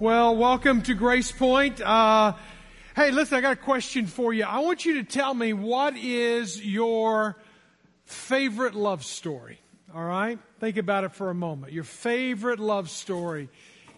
Well, welcome to Grace Point. Uh, hey, listen, I got a question for you. I want you to tell me what is your favorite love story? All right? Think about it for a moment. Your favorite love story.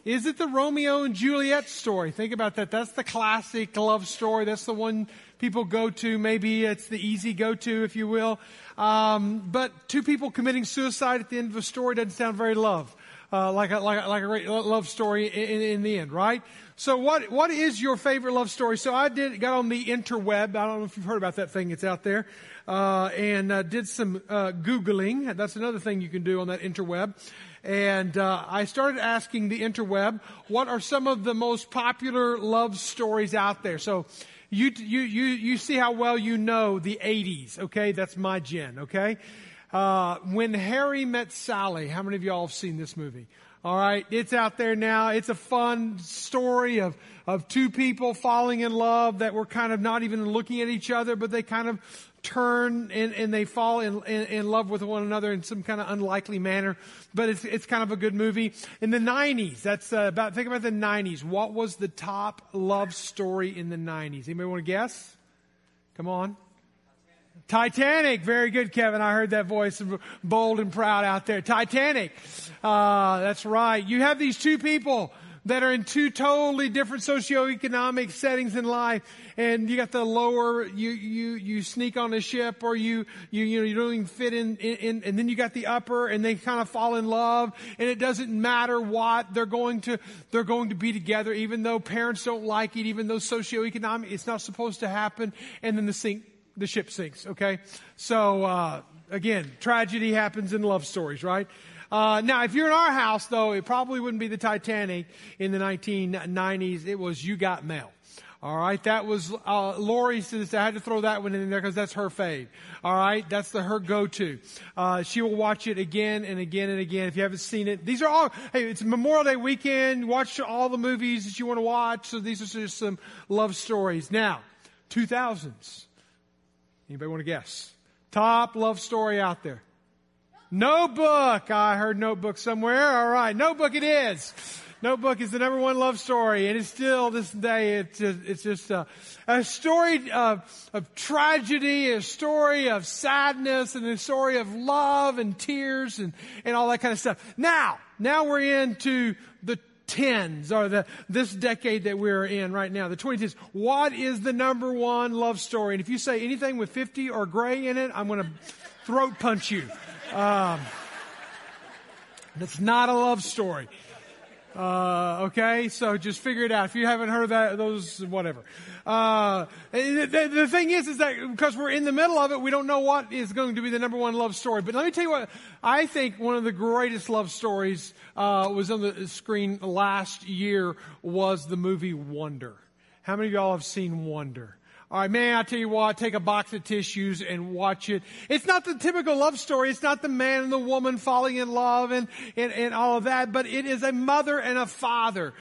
Is it the Romeo and Juliet story? Think about that. That's the classic love story. That's the one people go to. Maybe it's the easy go to, if you will. Um, but two people committing suicide at the end of a story doesn't sound very love uh, like a, like a, like a great love story in, in, the end, right? So what what is your favorite love story? So I did got on the interweb. I don't know if you've heard about that thing. It's out there, uh, and uh, did some uh, googling. That's another thing you can do on that interweb. And uh, I started asking the interweb, what are some of the most popular love stories out there? So you you you you see how well you know the '80s. Okay, that's my gen. Okay. Uh, when Harry Met Sally. How many of y'all have seen this movie? All right, it's out there now. It's a fun story of of two people falling in love that were kind of not even looking at each other, but they kind of turn and, and they fall in, in, in, love with one another in some kind of unlikely manner. But it's it's kind of a good movie. In the '90s, that's uh, about think about the '90s. What was the top love story in the '90s? Anybody want to guess? Come on. Titanic. Very good, Kevin. I heard that voice bold and proud out there. Titanic. Uh, that's right. You have these two people that are in two totally different socioeconomic settings in life. And you got the lower, you, you, you sneak on a ship or you, you, you know, you don't even fit in, in, and then you got the upper and they kind of fall in love and it doesn't matter what they're going to, they're going to be together even though parents don't like it, even though socioeconomic, it's not supposed to happen. And then the sink the ship sinks, okay? So, uh, again, tragedy happens in love stories, right? Uh, now, if you're in our house, though, it probably wouldn't be the Titanic in the 1990s. It was You Got Mail. All right, that was uh, Lori says I had to throw that one in there because that's her fave. All right, that's the her go-to. Uh, she will watch it again and again and again. If you haven't seen it, these are all. Hey, it's Memorial Day weekend. Watch all the movies that you want to watch. So these are just some love stories. Now, 2000s. Anybody want to guess? Top love story out there. Notebook. I heard Notebook somewhere. All right. Notebook it is. Notebook is the number one love story, and it's still this day. It's just, it's just a, a story of, of tragedy, a story of sadness, and a story of love and tears and, and all that kind of stuff. Now, now we're into the tens or the, this decade that we're in right now, the 2010s. What is the number one love story? And if you say anything with 50 or gray in it, I'm going to throat punch you. Um, that's not a love story. Uh, okay, so just figure it out. If you haven't heard that, those, whatever. Uh, the, the, thing is, is that because we're in the middle of it, we don't know what is going to be the number one love story. But let me tell you what, I think one of the greatest love stories, uh, was on the screen last year was the movie Wonder. How many of y'all have seen Wonder? All right, man, I tell you what, take a box of tissues and watch it. It's not the typical love story. It's not the man and the woman falling in love and, and, and all of that, but it is a mother and a father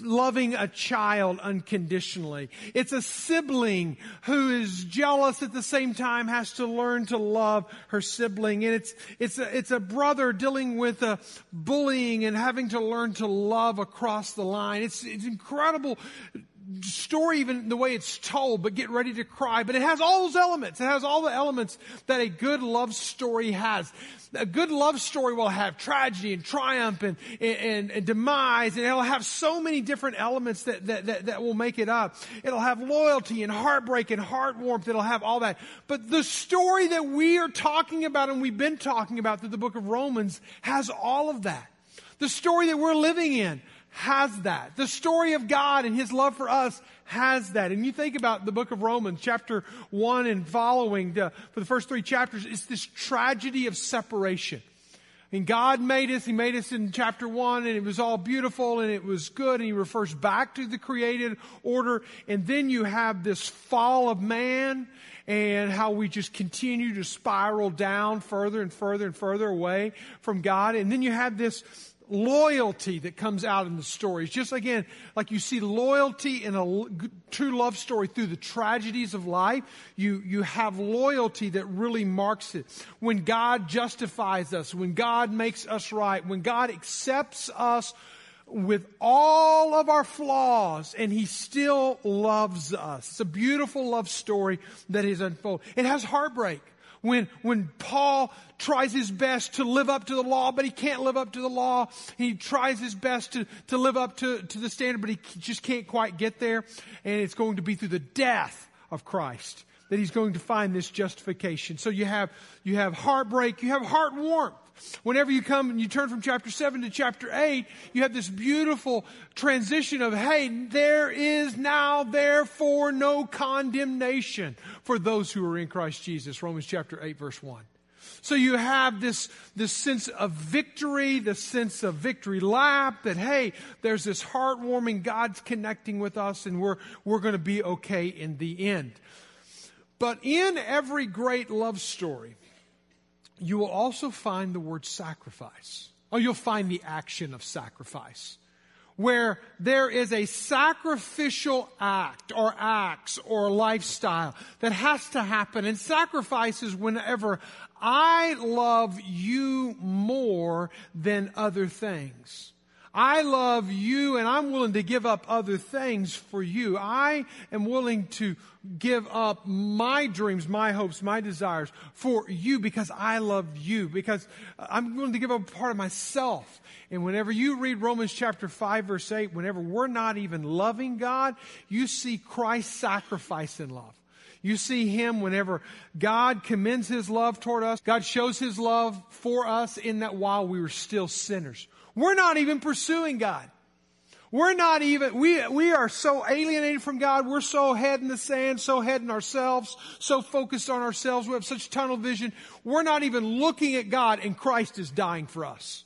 loving a child unconditionally. It's a sibling who is jealous at the same time has to learn to love her sibling. And it's, it's a, it's a brother dealing with a bullying and having to learn to love across the line. It's, it's incredible story, even the way it's told, but get ready to cry. But it has all those elements. It has all the elements that a good love story has. A good love story will have tragedy and triumph and, and, and demise, and it'll have so many different elements that, that, that, that will make it up. It'll have loyalty and heartbreak and heart warmth. It'll have all that. But the story that we are talking about and we've been talking about through the book of Romans has all of that. The story that we're living in has that. The story of God and His love for us has that. And you think about the book of Romans, chapter 1 and following, for the first three chapters, it's this tragedy of separation. And God made us, He made us in chapter 1 and it was all beautiful and it was good and He refers back to the created order. And then you have this fall of man and how we just continue to spiral down further and further and further away from God. And then you have this loyalty that comes out in the stories. Just again, like you see loyalty in a true love story through the tragedies of life, you, you have loyalty that really marks it. When God justifies us, when God makes us right, when God accepts us with all of our flaws and he still loves us. It's a beautiful love story that is unfolded. It has heartbreak. When, when Paul tries his best to live up to the law, but he can't live up to the law. He tries his best to, to live up to, to the standard, but he just can't quite get there. And it's going to be through the death of Christ that he's going to find this justification. So you have, you have heartbreak, you have heart warmth. Whenever you come and you turn from chapter 7 to chapter 8, you have this beautiful transition of, hey, there is now therefore no condemnation for those who are in Christ Jesus. Romans chapter 8 verse 1. So you have this, this sense of victory, the sense of victory lap that, hey, there's this heartwarming God's connecting with us and we're, we're going to be okay in the end. But in every great love story, you will also find the word sacrifice. Or you'll find the action of sacrifice. Where there is a sacrificial act or acts or lifestyle that has to happen. And sacrifices whenever I love you more than other things. I love you and I'm willing to give up other things for you. I am willing to give up my dreams, my hopes, my desires for you because I love you, because I'm willing to give up part of myself. And whenever you read Romans chapter 5 verse 8, whenever we're not even loving God, you see Christ's sacrifice in love. You see Him whenever God commends His love toward us. God shows His love for us in that while we were still sinners. We're not even pursuing God. We're not even, we, we are so alienated from God. We're so head in the sand, so head in ourselves, so focused on ourselves. We have such tunnel vision. We're not even looking at God and Christ is dying for us.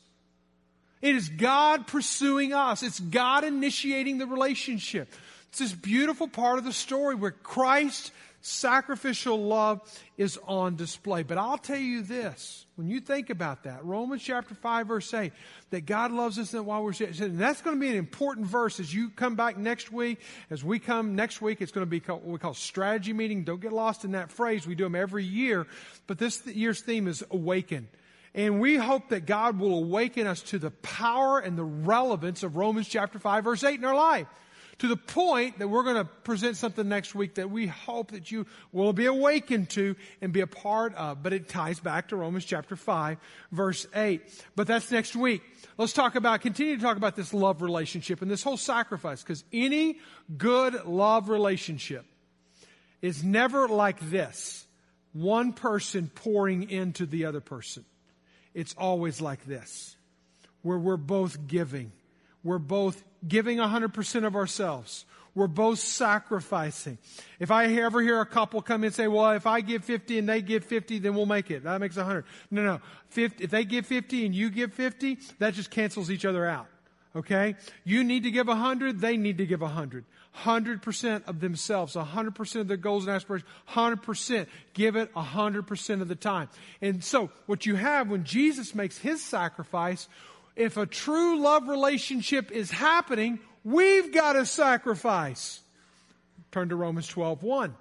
It is God pursuing us. It's God initiating the relationship. It's this beautiful part of the story where Christ's sacrificial love is on display. But I'll tell you this, when you think about that, Romans chapter 5 verse 8, that God loves us while we're and that's going to be an important verse as you come back next week. As we come next week, it's going to be called, what we call strategy meeting. Don't get lost in that phrase. We do them every year. But this year's theme is awaken. And we hope that God will awaken us to the power and the relevance of Romans chapter 5 verse 8 in our life to the point that we're going to present something next week that we hope that you will be awakened to and be a part of. But it ties back to Romans chapter 5, verse 8. But that's next week. Let's talk about, continue to talk about this love relationship and this whole sacrifice, because any good love relationship is never like this. One person pouring into the other person. It's always like this, where we're both giving. We're both giving 100% of ourselves. We're both sacrificing. If I ever hear a couple come in and say, well, if I give 50 and they give 50, then we'll make it. That makes 100. No, no. 50, if they give 50 and you give 50, that just cancels each other out. Okay? You need to give 100, they need to give 100. 100% of themselves, 100% of their goals and aspirations, 100%. Give it 100% of the time. And so, what you have when Jesus makes his sacrifice, if a true love relationship is happening, we've got to sacrifice. Turn to Romans 12, 1.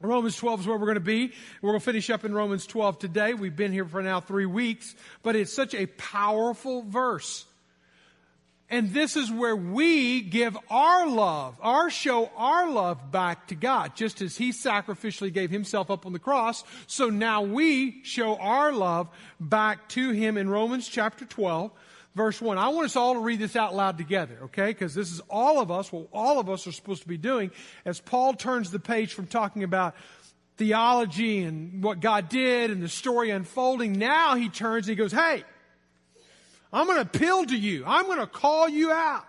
Romans 12 is where we're going to be. We're going to finish up in Romans 12 today. We've been here for now three weeks, but it's such a powerful verse. And this is where we give our love, our show our love back to God, just as He sacrificially gave Himself up on the cross. So now we show our love back to Him in Romans chapter 12, verse 1. I want us all to read this out loud together, okay? Because this is all of us, what all of us are supposed to be doing as Paul turns the page from talking about theology and what God did and the story unfolding. Now he turns and he goes, hey, I'm going to appeal to you. I'm going to call you out.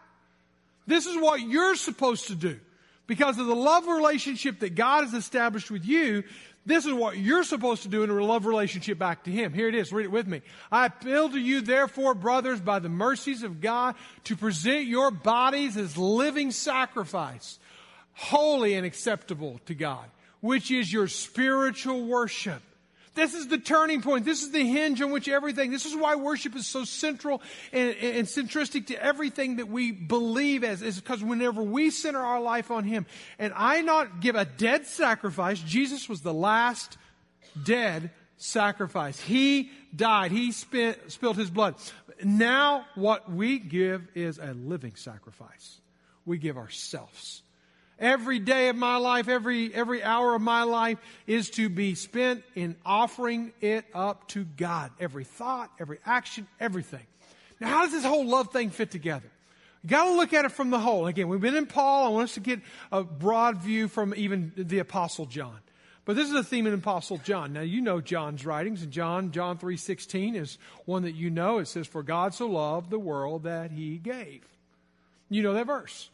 This is what you're supposed to do. Because of the love relationship that God has established with you, this is what you're supposed to do in a love relationship back to Him. Here it is. Read it with me. I appeal to you, therefore, brothers, by the mercies of God, to present your bodies as living sacrifice, holy and acceptable to God, which is your spiritual worship. This is the turning point. This is the hinge on which everything, this is why worship is so central and, and centristic to everything that we believe as, is because whenever we center our life on Him, and I not give a dead sacrifice, Jesus was the last dead sacrifice. He died. He spent, spilled his blood. Now what we give is a living sacrifice. We give ourselves. Every day of my life, every, every hour of my life is to be spent in offering it up to God. Every thought, every action, everything. Now, how does this whole love thing fit together? You got to look at it from the whole. Again, we've been in Paul. I want us to get a broad view from even the Apostle John. But this is a theme in Apostle John. Now you know John's writings, and John, John 3.16 is one that you know. It says, For God so loved the world that he gave. You know that verse.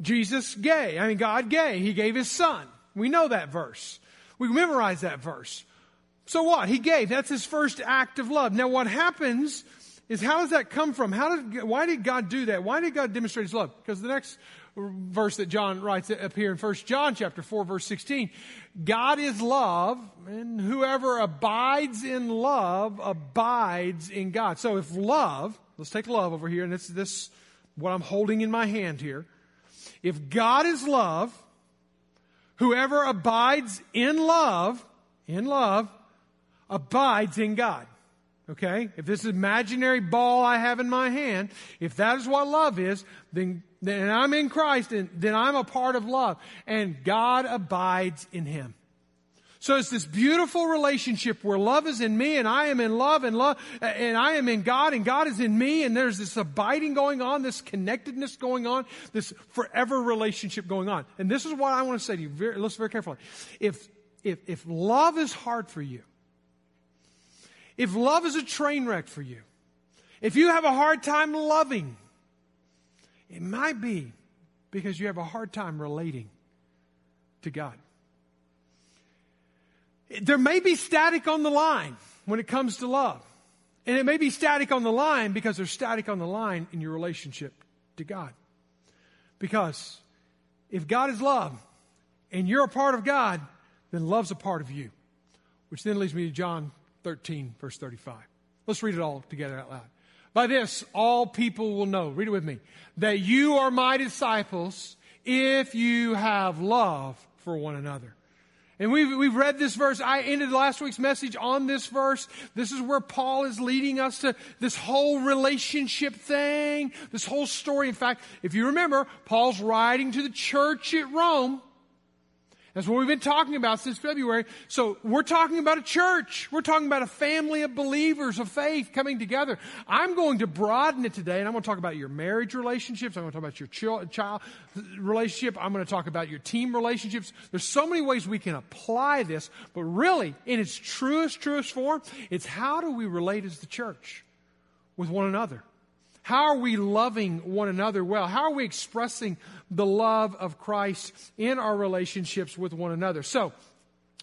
Jesus gay. I mean, God gay. He gave his son. We know that verse. We memorize that verse. So what? He gave. That's his first act of love. Now what happens is how does that come from? How did, why did God do that? Why did God demonstrate his love? Because the next verse that John writes up here in 1 John chapter 4 verse 16, God is love and whoever abides in love abides in God. So if love, let's take love over here and this, this, what I'm holding in my hand here. If God is love, whoever abides in love, in love, abides in God. Okay? If this imaginary ball I have in my hand, if that is what love is, then, then I'm in Christ and then I'm a part of love. And God abides in Him. So it's this beautiful relationship where love is in me and I am in love and love and I am in God and God is in me and there's this abiding going on, this connectedness going on, this forever relationship going on. And this is what I want to say to you. Very, listen very carefully. If, if, if love is hard for you, if love is a train wreck for you, if you have a hard time loving, it might be because you have a hard time relating to God. There may be static on the line when it comes to love. And it may be static on the line because there's static on the line in your relationship to God. Because if God is love and you're a part of God, then love's a part of you. Which then leads me to John 13, verse 35. Let's read it all together out loud. By this, all people will know, read it with me, that you are my disciples if you have love for one another. And we've, we've read this verse. I ended last week's message on this verse. This is where Paul is leading us to this whole relationship thing, this whole story. In fact, if you remember, Paul's writing to the church at Rome. That's what we've been talking about since February. So we're talking about a church. We're talking about a family of believers of faith coming together. I'm going to broaden it today and I'm going to talk about your marriage relationships. I'm going to talk about your child relationship. I'm going to talk about your team relationships. There's so many ways we can apply this, but really in its truest, truest form, it's how do we relate as the church with one another? How are we loving one another well? How are we expressing the love of Christ in our relationships with one another? So,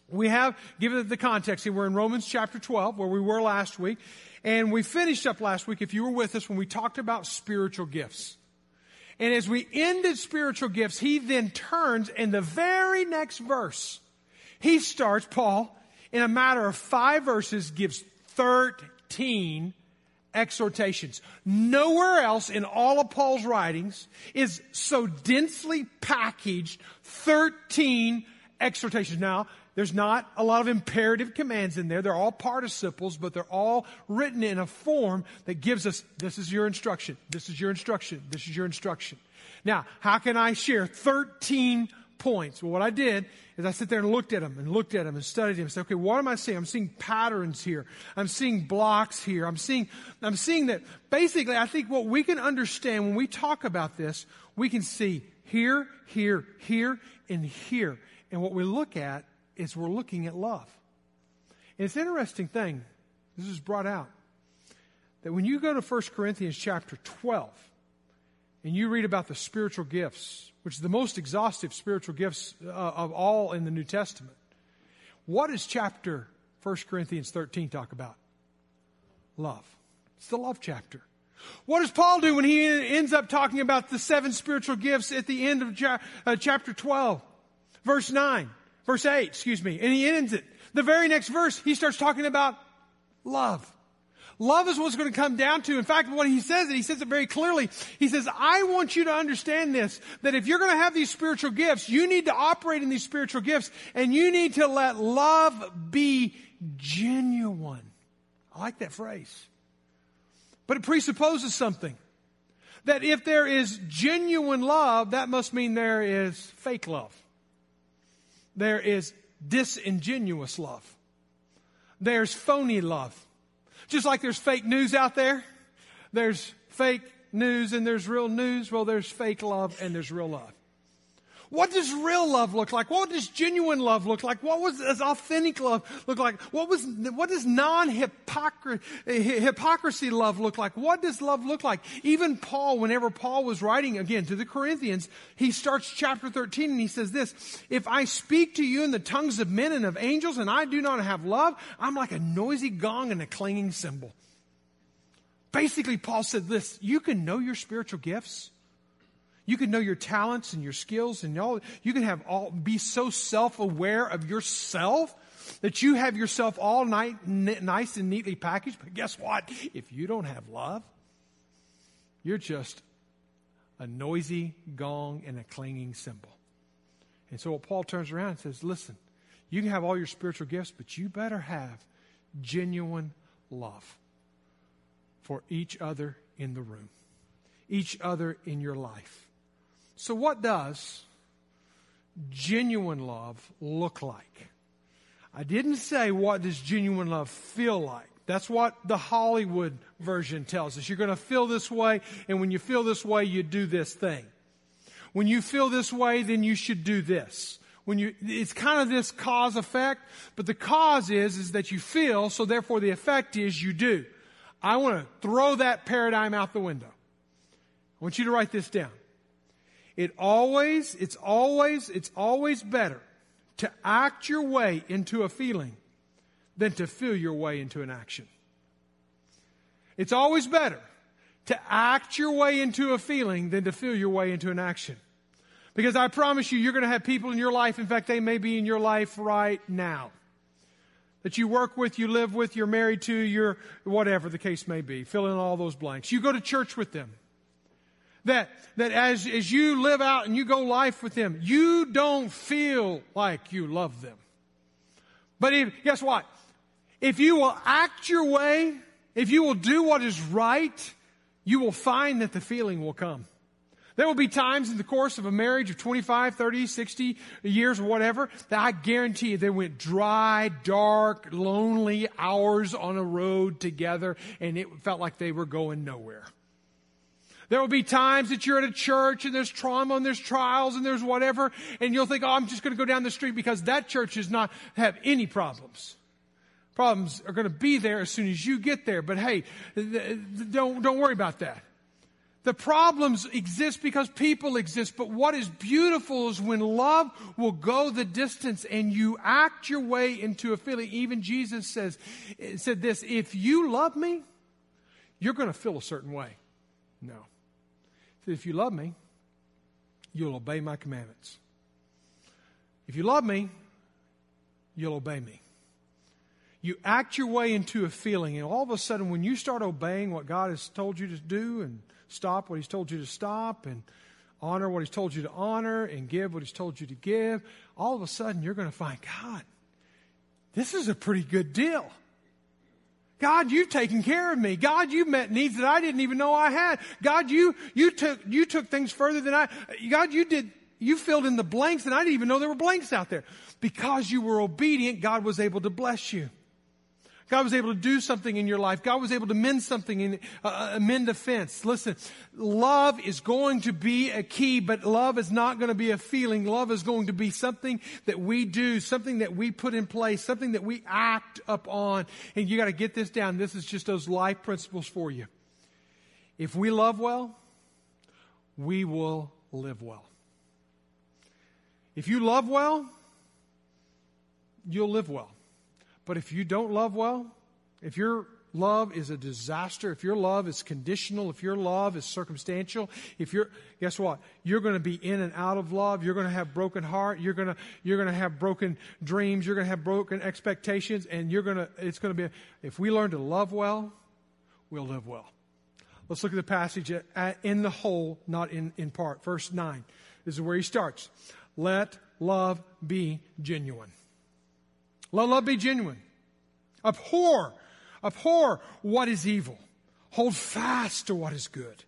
we have given the context here. We're in Romans chapter 12, where we were last week. And we finished up last week, if you were with us, when we talked about spiritual gifts. And as we ended spiritual gifts, he then turns in the very next verse. He starts, Paul, in a matter of five verses, gives 13 exhortations. Nowhere else in all of Paul's writings is so densely packaged 13 exhortations. Now, there's not a lot of imperative commands in there. They're all participles, but they're all written in a form that gives us, this is your instruction, this is your instruction, this is your instruction. Now, how can I share 13 points. Well, what I did is I sit there and looked at them and looked at them and studied them said, okay, what am I seeing? I'm seeing patterns here. I'm seeing blocks here. I'm seeing, I'm seeing that basically I think what we can understand when we talk about this, we can see here, here, here, and here. And what we look at is we're looking at love. And it's an interesting thing. This is brought out that when you go to 1 Corinthians chapter 12 and you read about the spiritual gifts, which is the most exhaustive spiritual gifts uh, of all in the New Testament. What does chapter 1 Corinthians 13 talk about? Love. It's the love chapter. What does Paul do when he ends up talking about the seven spiritual gifts at the end of cha- uh, chapter 12? Verse 9, verse 8, excuse me, and he ends it. The very next verse, he starts talking about love. Love is what's going to come down to. In fact, what he says, he says it very clearly. He says, I want you to understand this, that if you're going to have these spiritual gifts, you need to operate in these spiritual gifts and you need to let love be genuine. I like that phrase. But it presupposes something. That if there is genuine love, that must mean there is fake love. There is disingenuous love. There's phony love. Just like there's fake news out there, there's fake news and there's real news. Well, there's fake love and there's real love. What does real love look like? What does genuine love look like? What was does authentic love look like? What was what does non-hypocrisy love look like? What does love look like? Even Paul, whenever Paul was writing again to the Corinthians, he starts chapter 13 and he says this, if I speak to you in the tongues of men and of angels and I do not have love, I'm like a noisy gong and a clanging cymbal. Basically, Paul said this, you can know your spiritual gifts you can know your talents and your skills and all. You can have all, be so self-aware of yourself that you have yourself all night, nice and neatly packaged. But guess what? If you don't have love, you're just a noisy gong and a clanging cymbal. And so what Paul turns around and says, listen, you can have all your spiritual gifts, but you better have genuine love for each other in the room, each other in your life. So, what does genuine love look like? I didn't say what does genuine love feel like. That's what the Hollywood version tells us. You're going to feel this way, and when you feel this way, you do this thing. When you feel this way, then you should do this. When you, it's kind of this cause effect, but the cause is, is that you feel, so therefore the effect is you do. I want to throw that paradigm out the window. I want you to write this down. It always, it's always, it's always better to act your way into a feeling than to feel your way into an action. It's always better to act your way into a feeling than to feel your way into an action. Because I promise you, you're going to have people in your life, in fact, they may be in your life right now. That you work with, you live with, you're married to, you're whatever the case may be. Fill in all those blanks. You go to church with them that, that as, as you live out and you go life with them, you don't feel like you love them. But if, guess what? If you will act your way, if you will do what is right, you will find that the feeling will come. There will be times in the course of a marriage of 25, 30, 60 years or whatever that I guarantee you they went dry, dark, lonely hours on a road together and it felt like they were going nowhere. There will be times that you're at a church and there's trauma and there's trials and there's whatever, and you'll think, oh, I'm just going to go down the street because that church does not have any problems. Problems are going to be there as soon as you get there, but hey, don't, don't worry about that. The problems exist because people exist, but what is beautiful is when love will go the distance and you act your way into a feeling. Even Jesus says, said this, if you love me, you're going to feel a certain way. No If you love me, you'll obey my commandments. If you love me, you'll obey me. You act your way into a feeling, and all of a sudden, when you start obeying what God has told you to do and stop what He's told you to stop and honor what He's told you to honor and give what He's told you to give, all of a sudden you're going to find, God, this is a pretty good deal. God, you've taken care of me. God, you met needs that I didn't even know I had. God, you, you took, you took things further than I, God, you did, you filled in the blanks and I didn't even know there were blanks out there. Because you were obedient, God was able to bless you. God was able to do something in your life. God was able to mend something in, uh, uh, mend a fence. Listen, love is going to be a key, but love is not going to be a feeling. Love is going to be something that we do, something that we put in place, something that we act upon. And you got to get this down. This is just those life principles for you. If we love well, we will live well. If you love well, you'll live well. But if you don't love well, if your love is a disaster, if your love is conditional, if your love is circumstantial, if you're, guess what? You're going to be in and out of love. You're going to have broken heart. You're going to, you're going to have broken dreams. You're going to have broken expectations and you're going to, it's going to be, if we learn to love well, we'll live well. Let's look at the passage in the whole, not in, in part. Verse 9. This is where he starts. Let love be genuine. Let love be genuine. Abhor, abhor what is evil. Hold fast to what is good.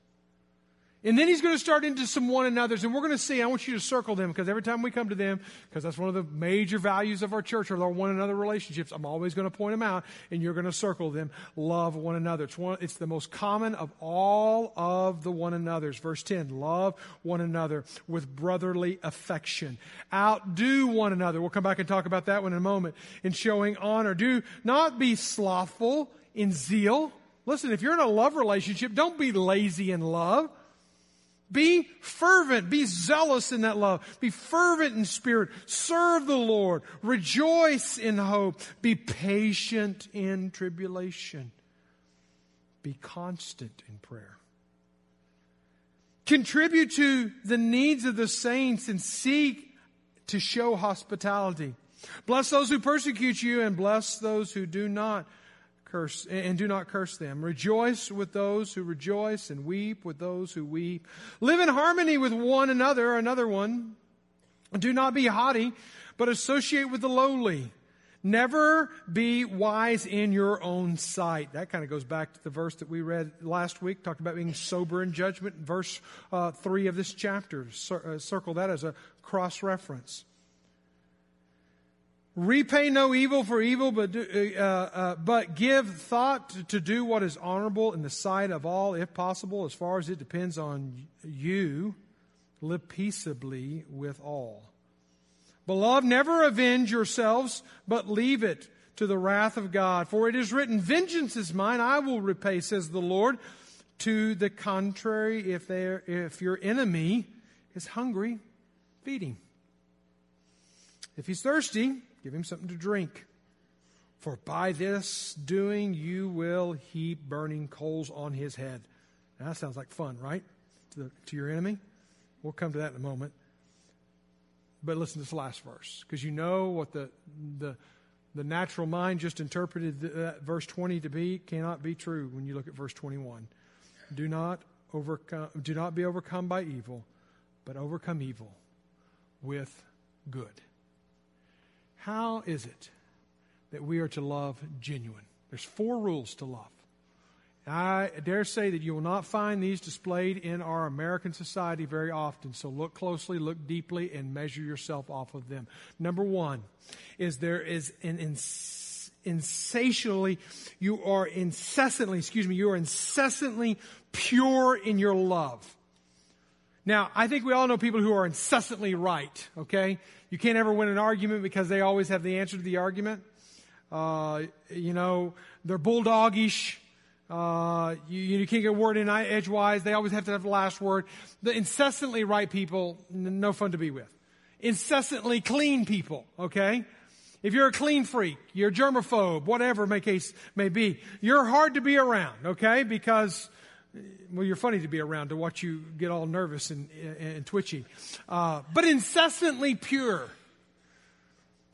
And then he's going to start into some one another's, and we're going to see. I want you to circle them because every time we come to them, because that's one of the major values of our church are our one another relationships. I'm always going to point them out, and you're going to circle them. Love one another. It's one. It's the most common of all of the one another's. Verse ten: Love one another with brotherly affection. Outdo one another. We'll come back and talk about that one in a moment. In showing honor, do not be slothful in zeal. Listen, if you're in a love relationship, don't be lazy in love. Be fervent. Be zealous in that love. Be fervent in spirit. Serve the Lord. Rejoice in hope. Be patient in tribulation. Be constant in prayer. Contribute to the needs of the saints and seek to show hospitality. Bless those who persecute you and bless those who do not curse and do not curse them. Rejoice with those who rejoice and weep with those who weep. Live in harmony with one another, another one. Do not be haughty, but associate with the lowly. Never be wise in your own sight. That kind of goes back to the verse that we read last week, talked about being sober in judgment, verse uh, 3 of this chapter. Cir- uh, circle that as a cross reference. Repay no evil for evil, but, do, uh, uh, but give thought to, to, do what is honorable in the sight of all, if possible, as far as it depends on you. Live peaceably with all. Beloved, never avenge yourselves, but leave it to the wrath of God. For it is written, Vengeance is mine, I will repay, says the Lord. To the contrary, if, if your enemy is hungry, feed him. If he's thirsty, Give him something to drink. For by this doing you will heap burning coals on his head. Now, that sounds like fun, right? To, the, to your enemy? We'll come to that in a moment. But listen to this last verse, because you know what the, the, the natural mind just interpreted that verse 20 to be cannot be true when you look at verse 21. Do not overcome, do not be overcome by evil, but overcome evil with good. How is it that we are to love genuine? There's four rules to love. I dare say that you will not find these displayed in our American society very often. So look closely, look deeply, and measure yourself off of them. Number one is there is an ins- insatiably, you are incessantly, excuse me, you are incessantly pure in your love. Now, I think we all know people who are incessantly right, okay? You can't ever win an argument because they always have the answer to the argument. Uh, you know, they're bulldogish. Uh, you, you, can't get a word in edgewise. They always have to have the last word. The incessantly right people, no fun to be with. Incessantly clean people, okay? If you're a clean freak, you're a germaphobe, whatever may case may be, you're hard to be around, okay? Because well, you're funny to be around to watch you get all nervous and, and twitchy. Uh, but incessantly pure.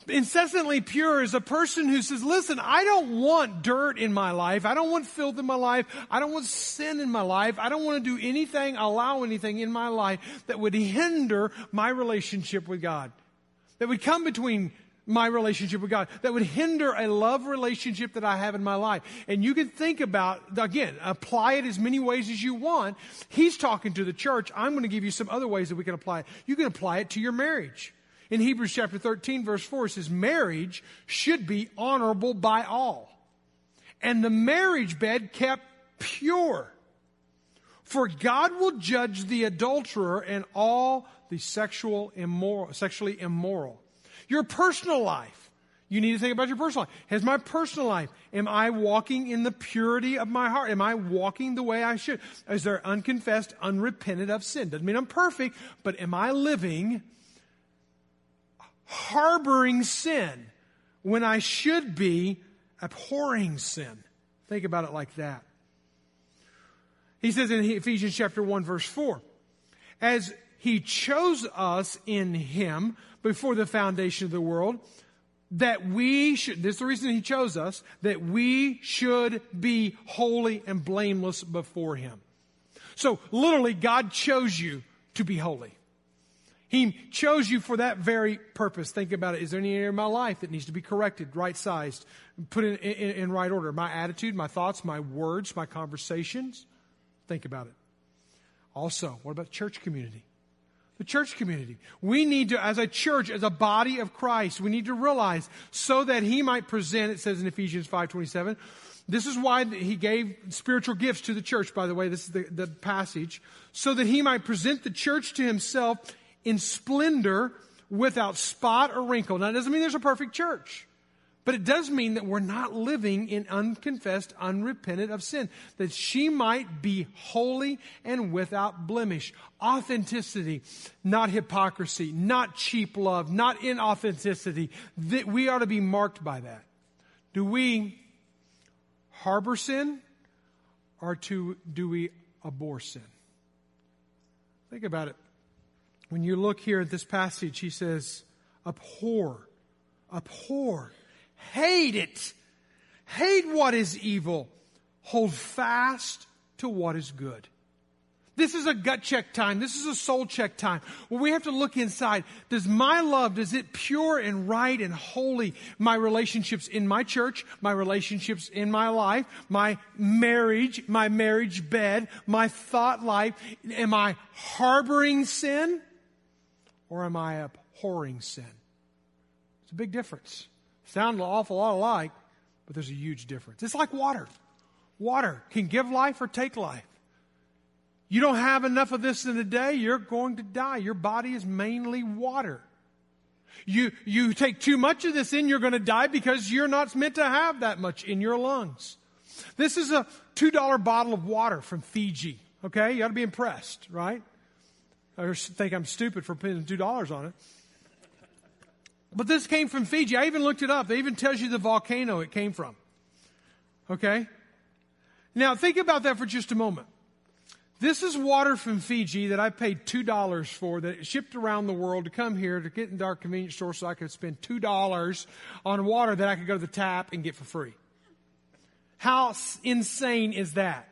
Incessantly pure is a person who says, listen, I don't want dirt in my life. I don't want filth in my life. I don't want sin in my life. I don't want to do anything, allow anything in my life that would hinder my relationship with God. That would come between my relationship with God, that would hinder a love relationship that I have in my life. And you can think about, again, apply it as many ways as you want. He's talking to the church. I'm going to give you some other ways that we can apply it. You can apply it to your marriage. In Hebrews chapter 13 verse 4 it says, marriage should be honorable by all. And the marriage bed kept pure. For God will judge the adulterer and all the sexual immoral, sexually immoral. Your personal life. You need to think about your personal life. Has my personal life, am I walking in the purity of my heart? Am I walking the way I should? Is there unconfessed, unrepented of sin? Doesn't mean I'm perfect, but am I living harboring sin when I should be abhorring sin? Think about it like that. He says in Ephesians chapter 1 verse 4, as he chose us in him before the foundation of the world, that we should, this is the reason he chose us, that we should be holy and blameless before him. So literally, God chose you to be holy. He chose you for that very purpose. Think about it. Is there any area in my life that needs to be corrected, right sized, put in, in, in right order? My attitude, my thoughts, my words, my conversations? Think about it. Also, what about church community? The church community. We need to, as a church, as a body of Christ, we need to realize so that he might present, it says in Ephesians 5.27, this is why he gave spiritual gifts to the church, by the way. This is the, the passage. So that he might present the church to himself in splendor without spot or wrinkle. Now, it doesn't mean there's a perfect church. But it does mean that we're not living in unconfessed, unrepentant of sin. That she might be holy and without blemish. Authenticity, not hypocrisy, not cheap love, not inauthenticity. That we ought to be marked by that. Do we harbor sin or to, do we abhor sin? Think about it. When you look here at this passage, he says, abhor, abhor Hate it. Hate what is evil. Hold fast to what is good. This is a gut check time. This is a soul check time where we have to look inside. Does my love, does it pure and right and holy my relationships in my church, my relationships in my life, my marriage, my marriage bed, my thought life? Am I harboring sin or am I abhorring sin? It's a big difference. Sound an awful lot alike, but there's a huge difference. It's like water. Water can give life or take life. You don't have enough of this in a day, you're going to die. Your body is mainly water. You, you take too much of this in, you're going to die because you're not meant to have that much in your lungs. This is a $2 bottle of water from Fiji. Okay? You ought to be impressed, right? I think I'm stupid for putting $2 on it. But this came from Fiji. I even looked it up. It even tells you the volcano it came from. Okay? Now think about that for just a moment. This is water from Fiji that I paid $2 for that shipped around the world to come here to get into our convenience store so I could spend $2 on water that I could go to the tap and get for free. How insane is that?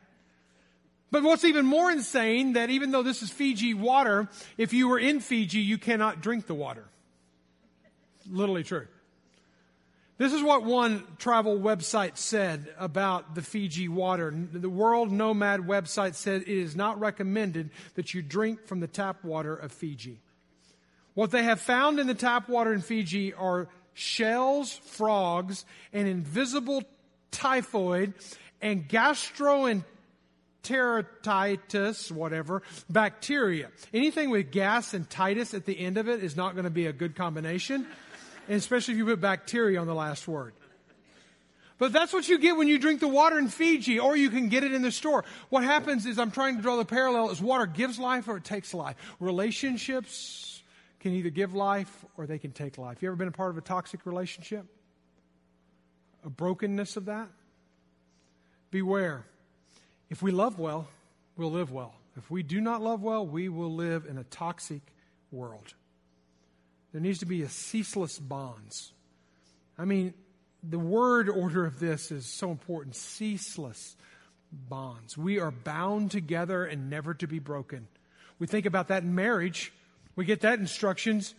But what's even more insane that even though this is Fiji water, if you were in Fiji, you cannot drink the water. Literally true. This is what one travel website said about the Fiji water. The World Nomad website said it is not recommended that you drink from the tap water of Fiji. What they have found in the tap water in Fiji are shells, frogs, and invisible typhoid and gastroenteritis, whatever, bacteria. Anything with gas and titus at the end of it is not going to be a good combination and especially if you put bacteria on the last word. But that's what you get when you drink the water in Fiji, or you can get it in the store. What happens is, I'm trying to draw the parallel, is water gives life or it takes life. Relationships can either give life or they can take life. You ever been a part of a toxic relationship? A brokenness of that? Beware. If we love well, we'll live well. If we do not love well, we will live in a toxic world. There needs to be a ceaseless bonds. I mean, the word order of this is so important. Ceaseless bonds. We are bound together and never to be broken. We think about that in marriage. We get that instructions.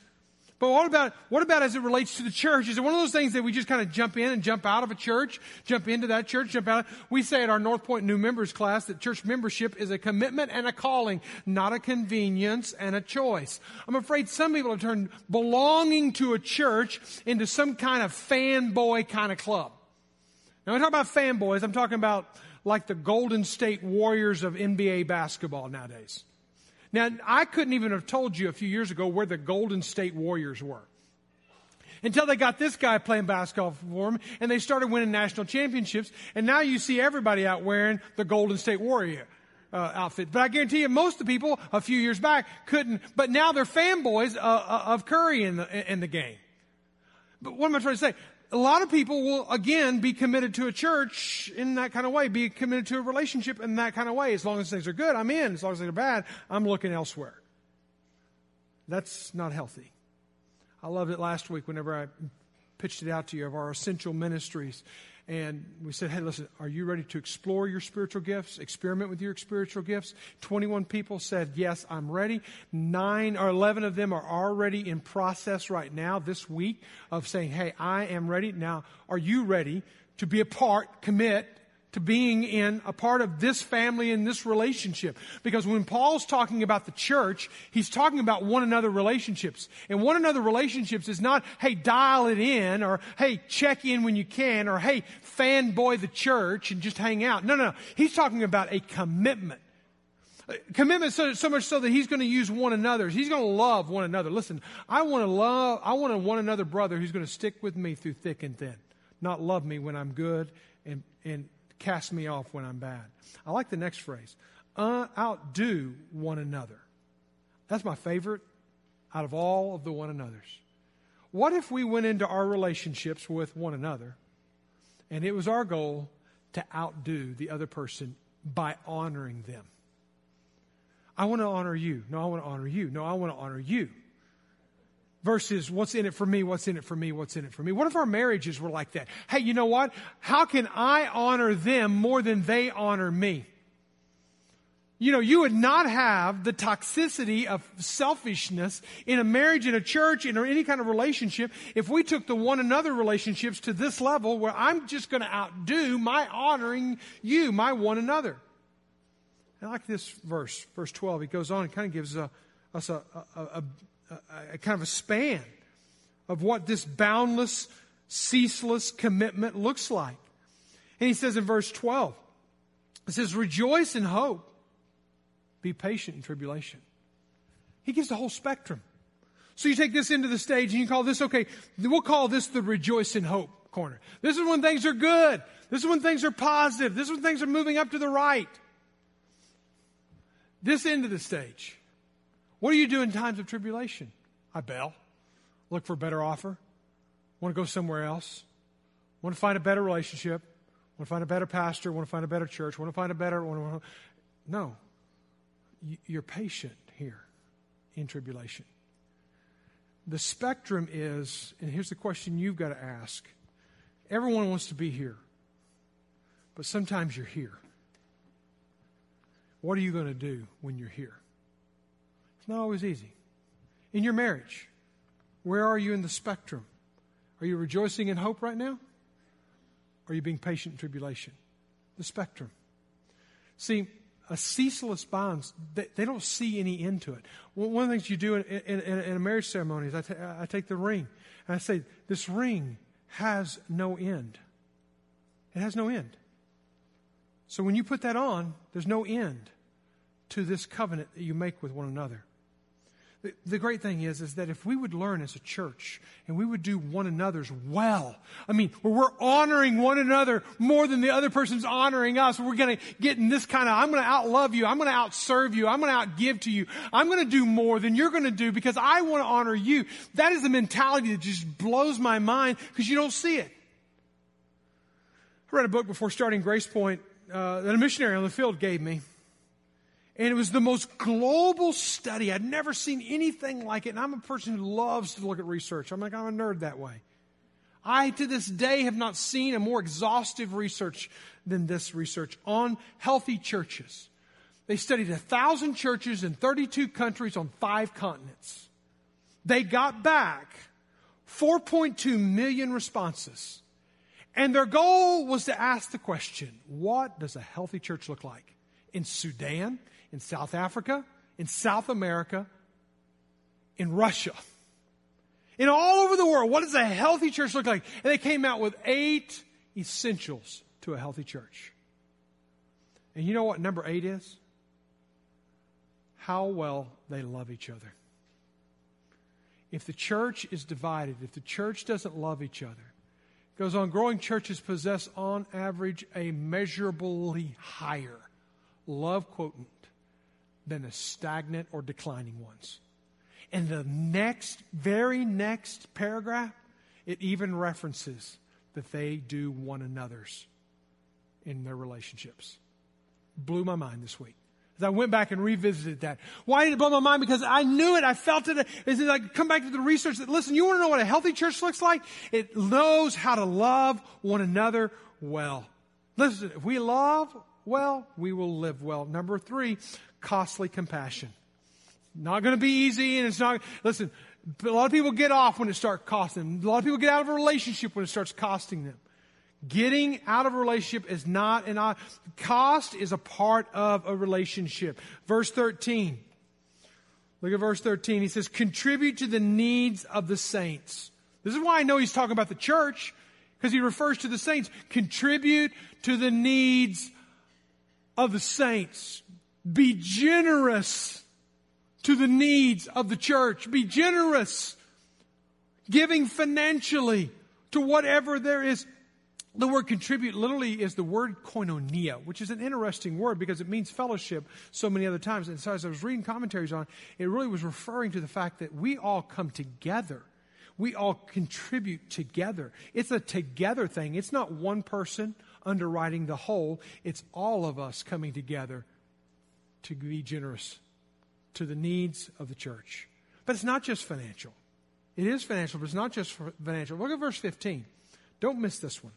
But what about, what about as it relates to the church? Is it one of those things that we just kind of jump in and jump out of a church, jump into that church, jump out? We say at our North Point new members class that church membership is a commitment and a calling, not a convenience and a choice. I'm afraid some people have turned belonging to a church into some kind of fanboy kind of club. Now, when I talk about fanboys, I'm talking about like the Golden State Warriors of NBA basketball nowadays. Now, I couldn't even have told you a few years ago where the Golden State Warriors were. Until they got this guy playing basketball for them and they started winning national championships. And now you see everybody out wearing the Golden State Warrior. Uh, outfit. But I guarantee you, most of the people a few years back couldn't. But now they're fanboys uh, uh, of Curry in the in the game. But what am I trying to say? A lot of people will again be committed to a church in that kind of way, be committed to a relationship in that kind of way. As long as things are good, I'm in. As long as they're bad, I'm looking elsewhere. That's not healthy. I loved it last week whenever I pitched it out to you of our essential ministries. And we said, hey, listen, are you ready to explore your spiritual gifts, experiment with your spiritual gifts? 21 people said, yes, I'm ready. Nine or 11 of them are already in process right now this week of saying, hey, I am ready. Now, are you ready to be a part, commit, to being in a part of this family and this relationship. Because when Paul's talking about the church, he's talking about one another relationships. And one another relationships is not, hey, dial it in, or hey, check in when you can, or hey, fanboy the church and just hang out. No, no, no. He's talking about a commitment. Commitment so, so much so that he's going to use one another. He's going to love one another. Listen, I want to love, I want a one another brother who's going to stick with me through thick and thin. Not love me when I'm good and, and cast me off when I'm bad. I like the next phrase uh, outdo one another. That's my favorite out of all of the one another's. What if we went into our relationships with one another and it was our goal to outdo the other person by honoring them? I want to honor you. No, I want to honor you. No, I want to honor you versus what's in it for me, what's in it for me, what's in it for me. What if our marriages were like that? Hey, you know what? How can I honor them more than they honor me? You know, you would not have the toxicity of selfishness in a marriage, in a church, in any kind of relationship if we took the one another relationships to this level where I'm just going to outdo my honoring you, my one another. I like this verse, verse 12. He goes on and kind of gives a, us a, a, a, a, kind of a span of what this boundless, ceaseless commitment looks like. And he says in verse 12, it says, Rejoice in hope, be patient in tribulation. He gives the whole spectrum. So you take this into the stage and you call this, okay, we'll call this the rejoice in hope corner. This is when things are good. This is when things are positive. This is when things are moving up to the right. This end of the stage what do you do in times of tribulation? I bail. Look for a better offer. Want to go somewhere else. Want to find a better relationship. Want to find a better pastor. Want to find a better church. Want to find a better. Want to, no. You're patient here in tribulation. The spectrum is, and here's the question you've got to ask. Everyone wants to be here, but sometimes you're here. What are you going to do when you're here? It's not always easy. In your marriage, where are you in the spectrum? Are you rejoicing in hope right now? Are you being patient in tribulation? The spectrum. See, a ceaseless bond, they, they don't see any end to it. One of the things you do in, in, in a marriage ceremony is I, t- I take the ring and I say, This ring has no end. It has no end. So when you put that on, there's no end to this covenant that you make with one another. The, great thing is, is that if we would learn as a church and we would do one another's well, I mean, where we're honoring one another more than the other person's honoring us, we're going to get in this kind of, I'm going to outlove you, I'm going to outserve you, I'm going to outgive to you, I'm going to do more than you're going to do because I want to honor you. That is a mentality that just blows my mind because you don't see it. I read a book before starting Grace Point uh, that a missionary on the field gave me. And it was the most global study. I'd never seen anything like it. And I'm a person who loves to look at research. I'm like, I'm a nerd that way. I, to this day, have not seen a more exhaustive research than this research on healthy churches. They studied a thousand churches in 32 countries on five continents. They got back 4.2 million responses. And their goal was to ask the question, what does a healthy church look like? In Sudan, in South Africa, in South America, in Russia. In all over the world, what does a healthy church look like? And they came out with eight essentials to a healthy church. And you know what number eight is? How well they love each other. If the church is divided, if the church doesn't love each other, goes on, growing churches possess on average a measurably higher love quotient than the stagnant or declining ones. In the next, very next paragraph, it even references that they do one another's in their relationships. Blew my mind this week. As I went back and revisited that. Why did it blow my mind? Because I knew it. I felt it. As I come back to the research that, listen, you want to know what a healthy church looks like? It knows how to love one another well. Listen, if we love well, we will live well. Number three, costly compassion. Not going to be easy and it's not, listen, a lot of people get off when it starts costing them. A lot of people get out of a relationship when it starts costing them. Getting out of a relationship is not an cost is a part of a relationship. Verse 13. Look at verse 13. He says, contribute to the needs of the saints. This is why I know he's talking about the church, because he refers to the saints. Contribute to the needs of the saints. Be generous to the needs of the church. Be generous. Giving financially to whatever there is. The word contribute literally is the word koinonia, which is an interesting word because it means fellowship so many other times. And so as I was reading commentaries on, it really was referring to the fact that we all come together. We all contribute together. It's a together thing. It's not one person underwriting the whole. It's all of us coming together to be generous to the needs of the church. But it's not just financial. It is financial, but it's not just financial. Look at verse 15. Don't miss this one.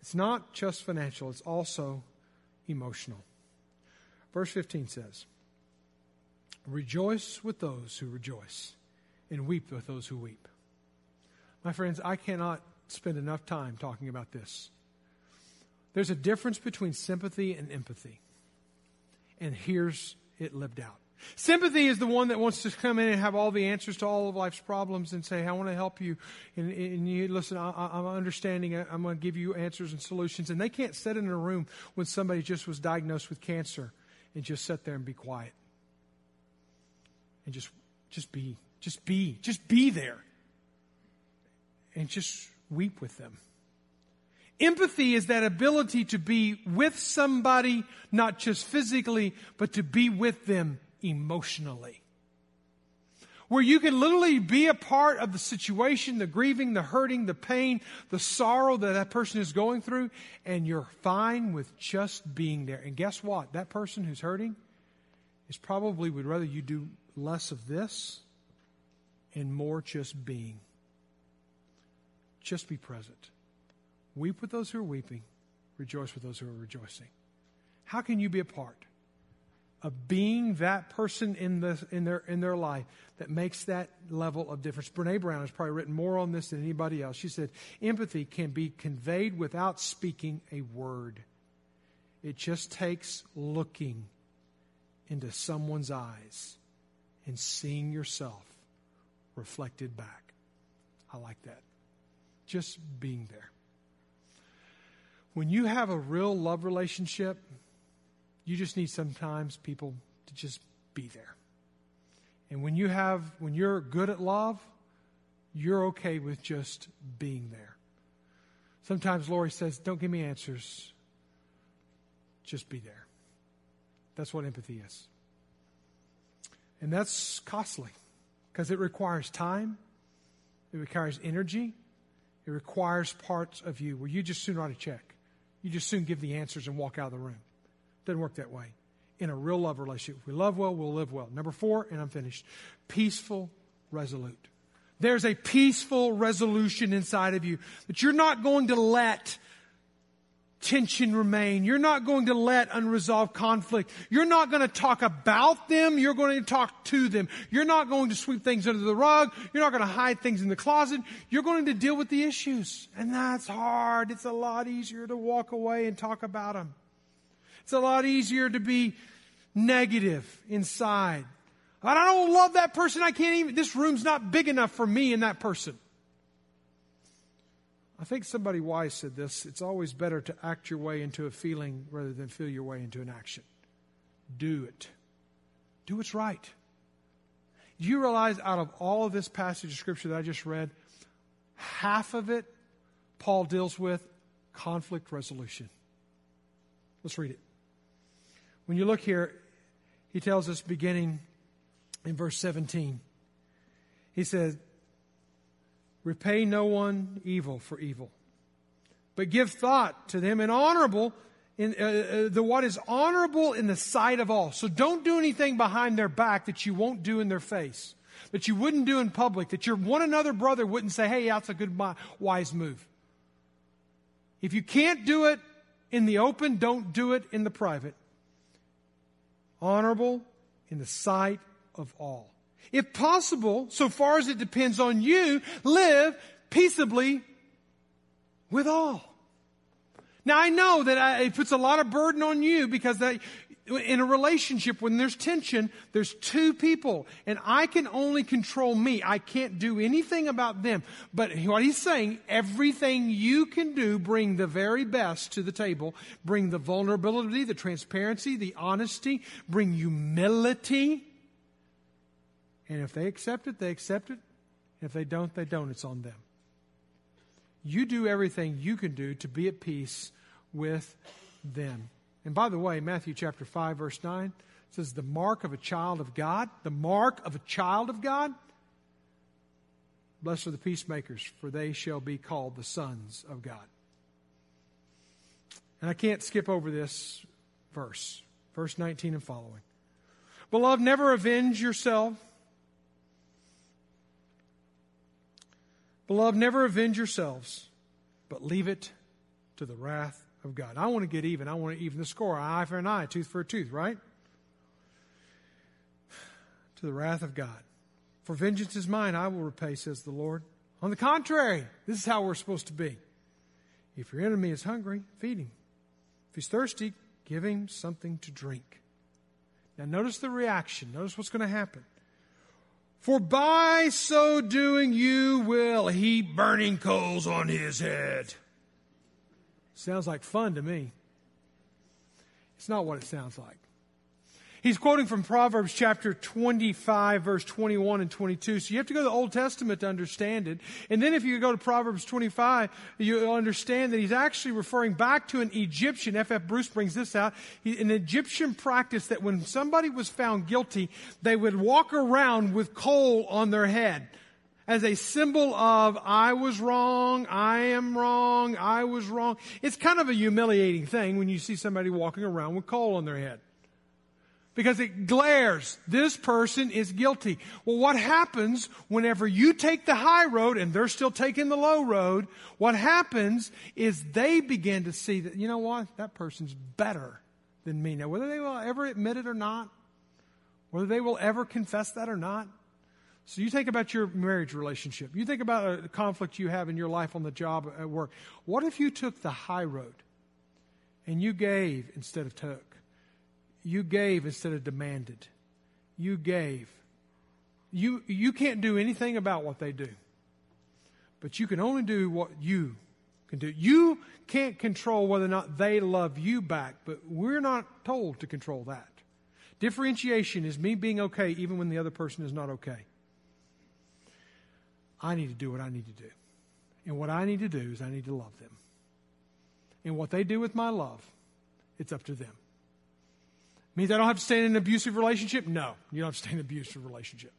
It's not just financial, it's also emotional. Verse 15 says, Rejoice with those who rejoice, and weep with those who weep. My friends, I cannot spend enough time talking about this. There's a difference between sympathy and empathy. And here's it lived out. Sympathy is the one that wants to come in and have all the answers to all of life's problems and say, I want to help you. And, and you listen, I, am understanding. I'm going to give you answers and solutions. And they can't sit in a room when somebody just was diagnosed with cancer and just sit there and be quiet. And just, just be, just be, just be there. And just weep with them. Empathy is that ability to be with somebody, not just physically, but to be with them emotionally. Where you can literally be a part of the situation, the grieving, the hurting, the pain, the sorrow that that person is going through, and you're fine with just being there. And guess what? That person who's hurting is probably would rather you do less of this and more just being. Just be present. Weep with those who are weeping, rejoice with those who are rejoicing. How can you be a part of being that person in, the, in, their, in their life that makes that level of difference? Brene Brown has probably written more on this than anybody else. She said, Empathy can be conveyed without speaking a word, it just takes looking into someone's eyes and seeing yourself reflected back. I like that just being there. When you have a real love relationship, you just need sometimes people to just be there. And when you have, when you're good at love, you're okay with just being there. Sometimes Lori says, Don't give me answers, just be there. That's what empathy is. And that's costly because it requires time, it requires energy, it requires parts of you where you just soon write a check. You just soon give the answers and walk out of the room. Doesn't work that way. In a real love relationship, if we love well, we'll live well. Number four, and I'm finished. Peaceful, resolute. There's a peaceful resolution inside of you that you're not going to let tension remain. You're not going to let unresolved conflict. You're not going to talk about them. You're going to talk to them. You're not going to sweep things under the rug. You're not going to hide things in the closet. You're going to deal with the issues. And that's hard. It's a lot easier to walk away and talk about them. It's a lot easier to be negative inside. I don't love that person. I can't even, this room's not big enough for me and that person. I think somebody wise said this it's always better to act your way into a feeling rather than feel your way into an action. Do it. Do what's right. Do you realize out of all of this passage of scripture that I just read, half of it Paul deals with conflict resolution. Let's read it. When you look here, he tells us beginning in verse 17. He says, Repay no one evil for evil, but give thought to them in honorable in, uh, uh, the what is honorable in the sight of all. So don't do anything behind their back that you won't do in their face, that you wouldn't do in public, that your one another brother wouldn't say, hey, that's a good, wise move. If you can't do it in the open, don't do it in the private. Honorable in the sight of all. If possible, so far as it depends on you, live peaceably with all. Now I know that I, it puts a lot of burden on you because that, in a relationship when there's tension, there's two people and I can only control me. I can't do anything about them. But what he's saying, everything you can do, bring the very best to the table. Bring the vulnerability, the transparency, the honesty, bring humility. And if they accept it, they accept it. If they don't, they don't. It's on them. You do everything you can do to be at peace with them. And by the way, Matthew chapter 5, verse 9 says, The mark of a child of God, the mark of a child of God. Blessed are the peacemakers, for they shall be called the sons of God. And I can't skip over this verse, verse 19 and following. Beloved, never avenge yourself. Beloved, never avenge yourselves, but leave it to the wrath of God. I want to get even. I want to even the score. Eye for an eye, tooth for a tooth, right? To the wrath of God. For vengeance is mine, I will repay, says the Lord. On the contrary, this is how we're supposed to be. If your enemy is hungry, feed him. If he's thirsty, give him something to drink. Now, notice the reaction. Notice what's going to happen. For by so doing, you will heap burning coals on his head. Sounds like fun to me. It's not what it sounds like. He's quoting from Proverbs chapter 25, verse 21 and 22. So you have to go to the Old Testament to understand it. And then if you go to Proverbs 25, you'll understand that he's actually referring back to an Egyptian. F.F. Bruce brings this out. An Egyptian practice that when somebody was found guilty, they would walk around with coal on their head as a symbol of I was wrong, I am wrong, I was wrong. It's kind of a humiliating thing when you see somebody walking around with coal on their head. Because it glares, this person is guilty. Well, what happens whenever you take the high road and they're still taking the low road? What happens is they begin to see that, you know what, that person's better than me. Now, whether they will ever admit it or not, whether they will ever confess that or not, so you think about your marriage relationship. You think about a conflict you have in your life on the job at work. What if you took the high road and you gave instead of took? You gave instead of demanded. You gave. You, you can't do anything about what they do. But you can only do what you can do. You can't control whether or not they love you back, but we're not told to control that. Differentiation is me being okay even when the other person is not okay. I need to do what I need to do. And what I need to do is I need to love them. And what they do with my love, it's up to them. Means I don't have to stay in an abusive relationship? No, you don't have to stay in an abusive relationship.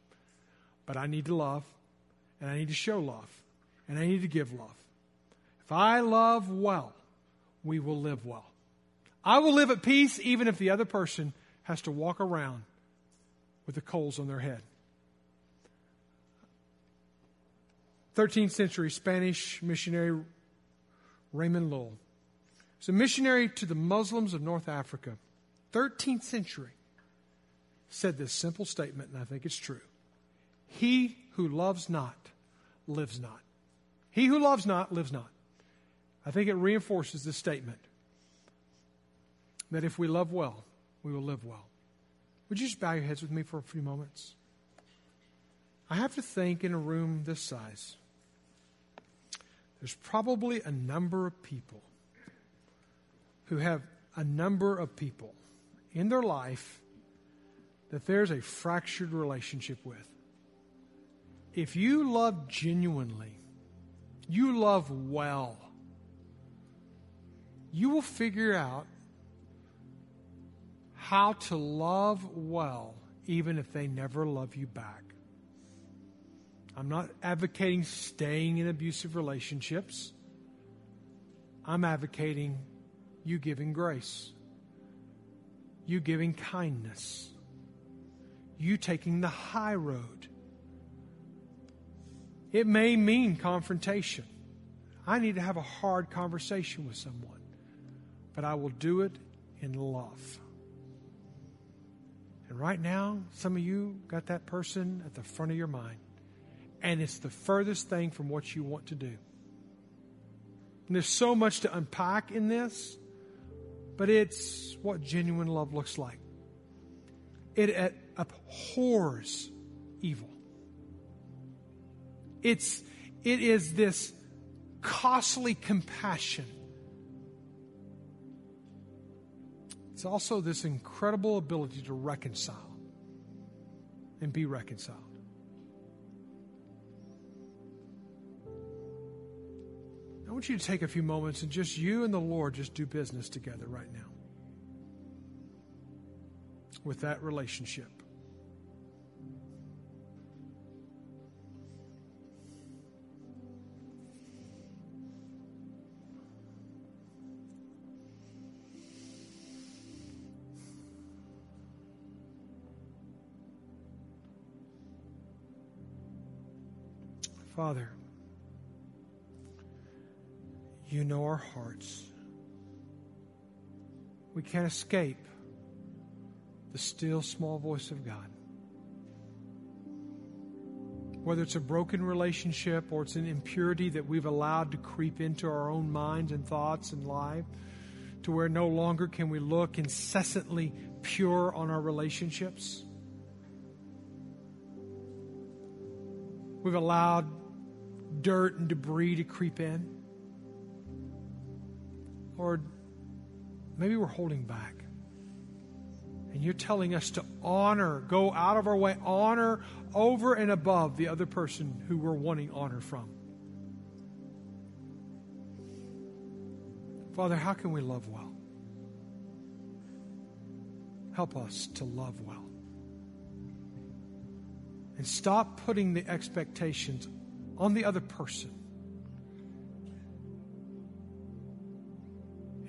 But I need to love, and I need to show love, and I need to give love. If I love well, we will live well. I will live at peace even if the other person has to walk around with the coals on their head. 13th century Spanish missionary Raymond Lull. He's a missionary to the Muslims of North Africa. 13th century said this simple statement, and I think it's true. He who loves not lives not. He who loves not lives not. I think it reinforces this statement that if we love well, we will live well. Would you just bow your heads with me for a few moments? I have to think in a room this size there's probably a number of people who have a number of people in their life that there's a fractured relationship with. If you love genuinely, you love well, you will figure out how to love well even if they never love you back. I'm not advocating staying in abusive relationships. I'm advocating you giving grace, you giving kindness, you taking the high road. It may mean confrontation. I need to have a hard conversation with someone, but I will do it in love. And right now, some of you got that person at the front of your mind, and it's the furthest thing from what you want to do. And there's so much to unpack in this, but it's what genuine love looks like. It abhors evil. It's, it is this costly compassion. It's also this incredible ability to reconcile and be reconciled. I want you to take a few moments and just you and the Lord just do business together right now with that relationship. Father, you know our hearts. We can't escape the still small voice of God. Whether it's a broken relationship or it's an impurity that we've allowed to creep into our own minds and thoughts and life, to where no longer can we look incessantly pure on our relationships. We've allowed dirt and debris to creep in. Lord, maybe we're holding back. And you're telling us to honor, go out of our way, honor over and above the other person who we're wanting honor from. Father, how can we love well? Help us to love well. And stop putting the expectations on the other person.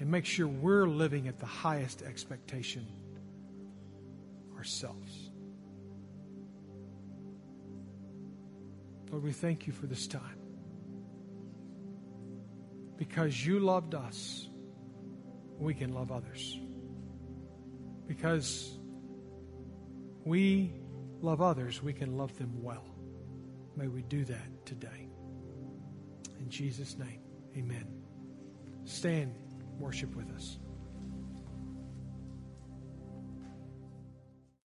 And make sure we're living at the highest expectation ourselves. Lord, we thank you for this time. Because you loved us, we can love others. Because we love others, we can love them well. May we do that today. In Jesus' name, amen. Stand, worship with us.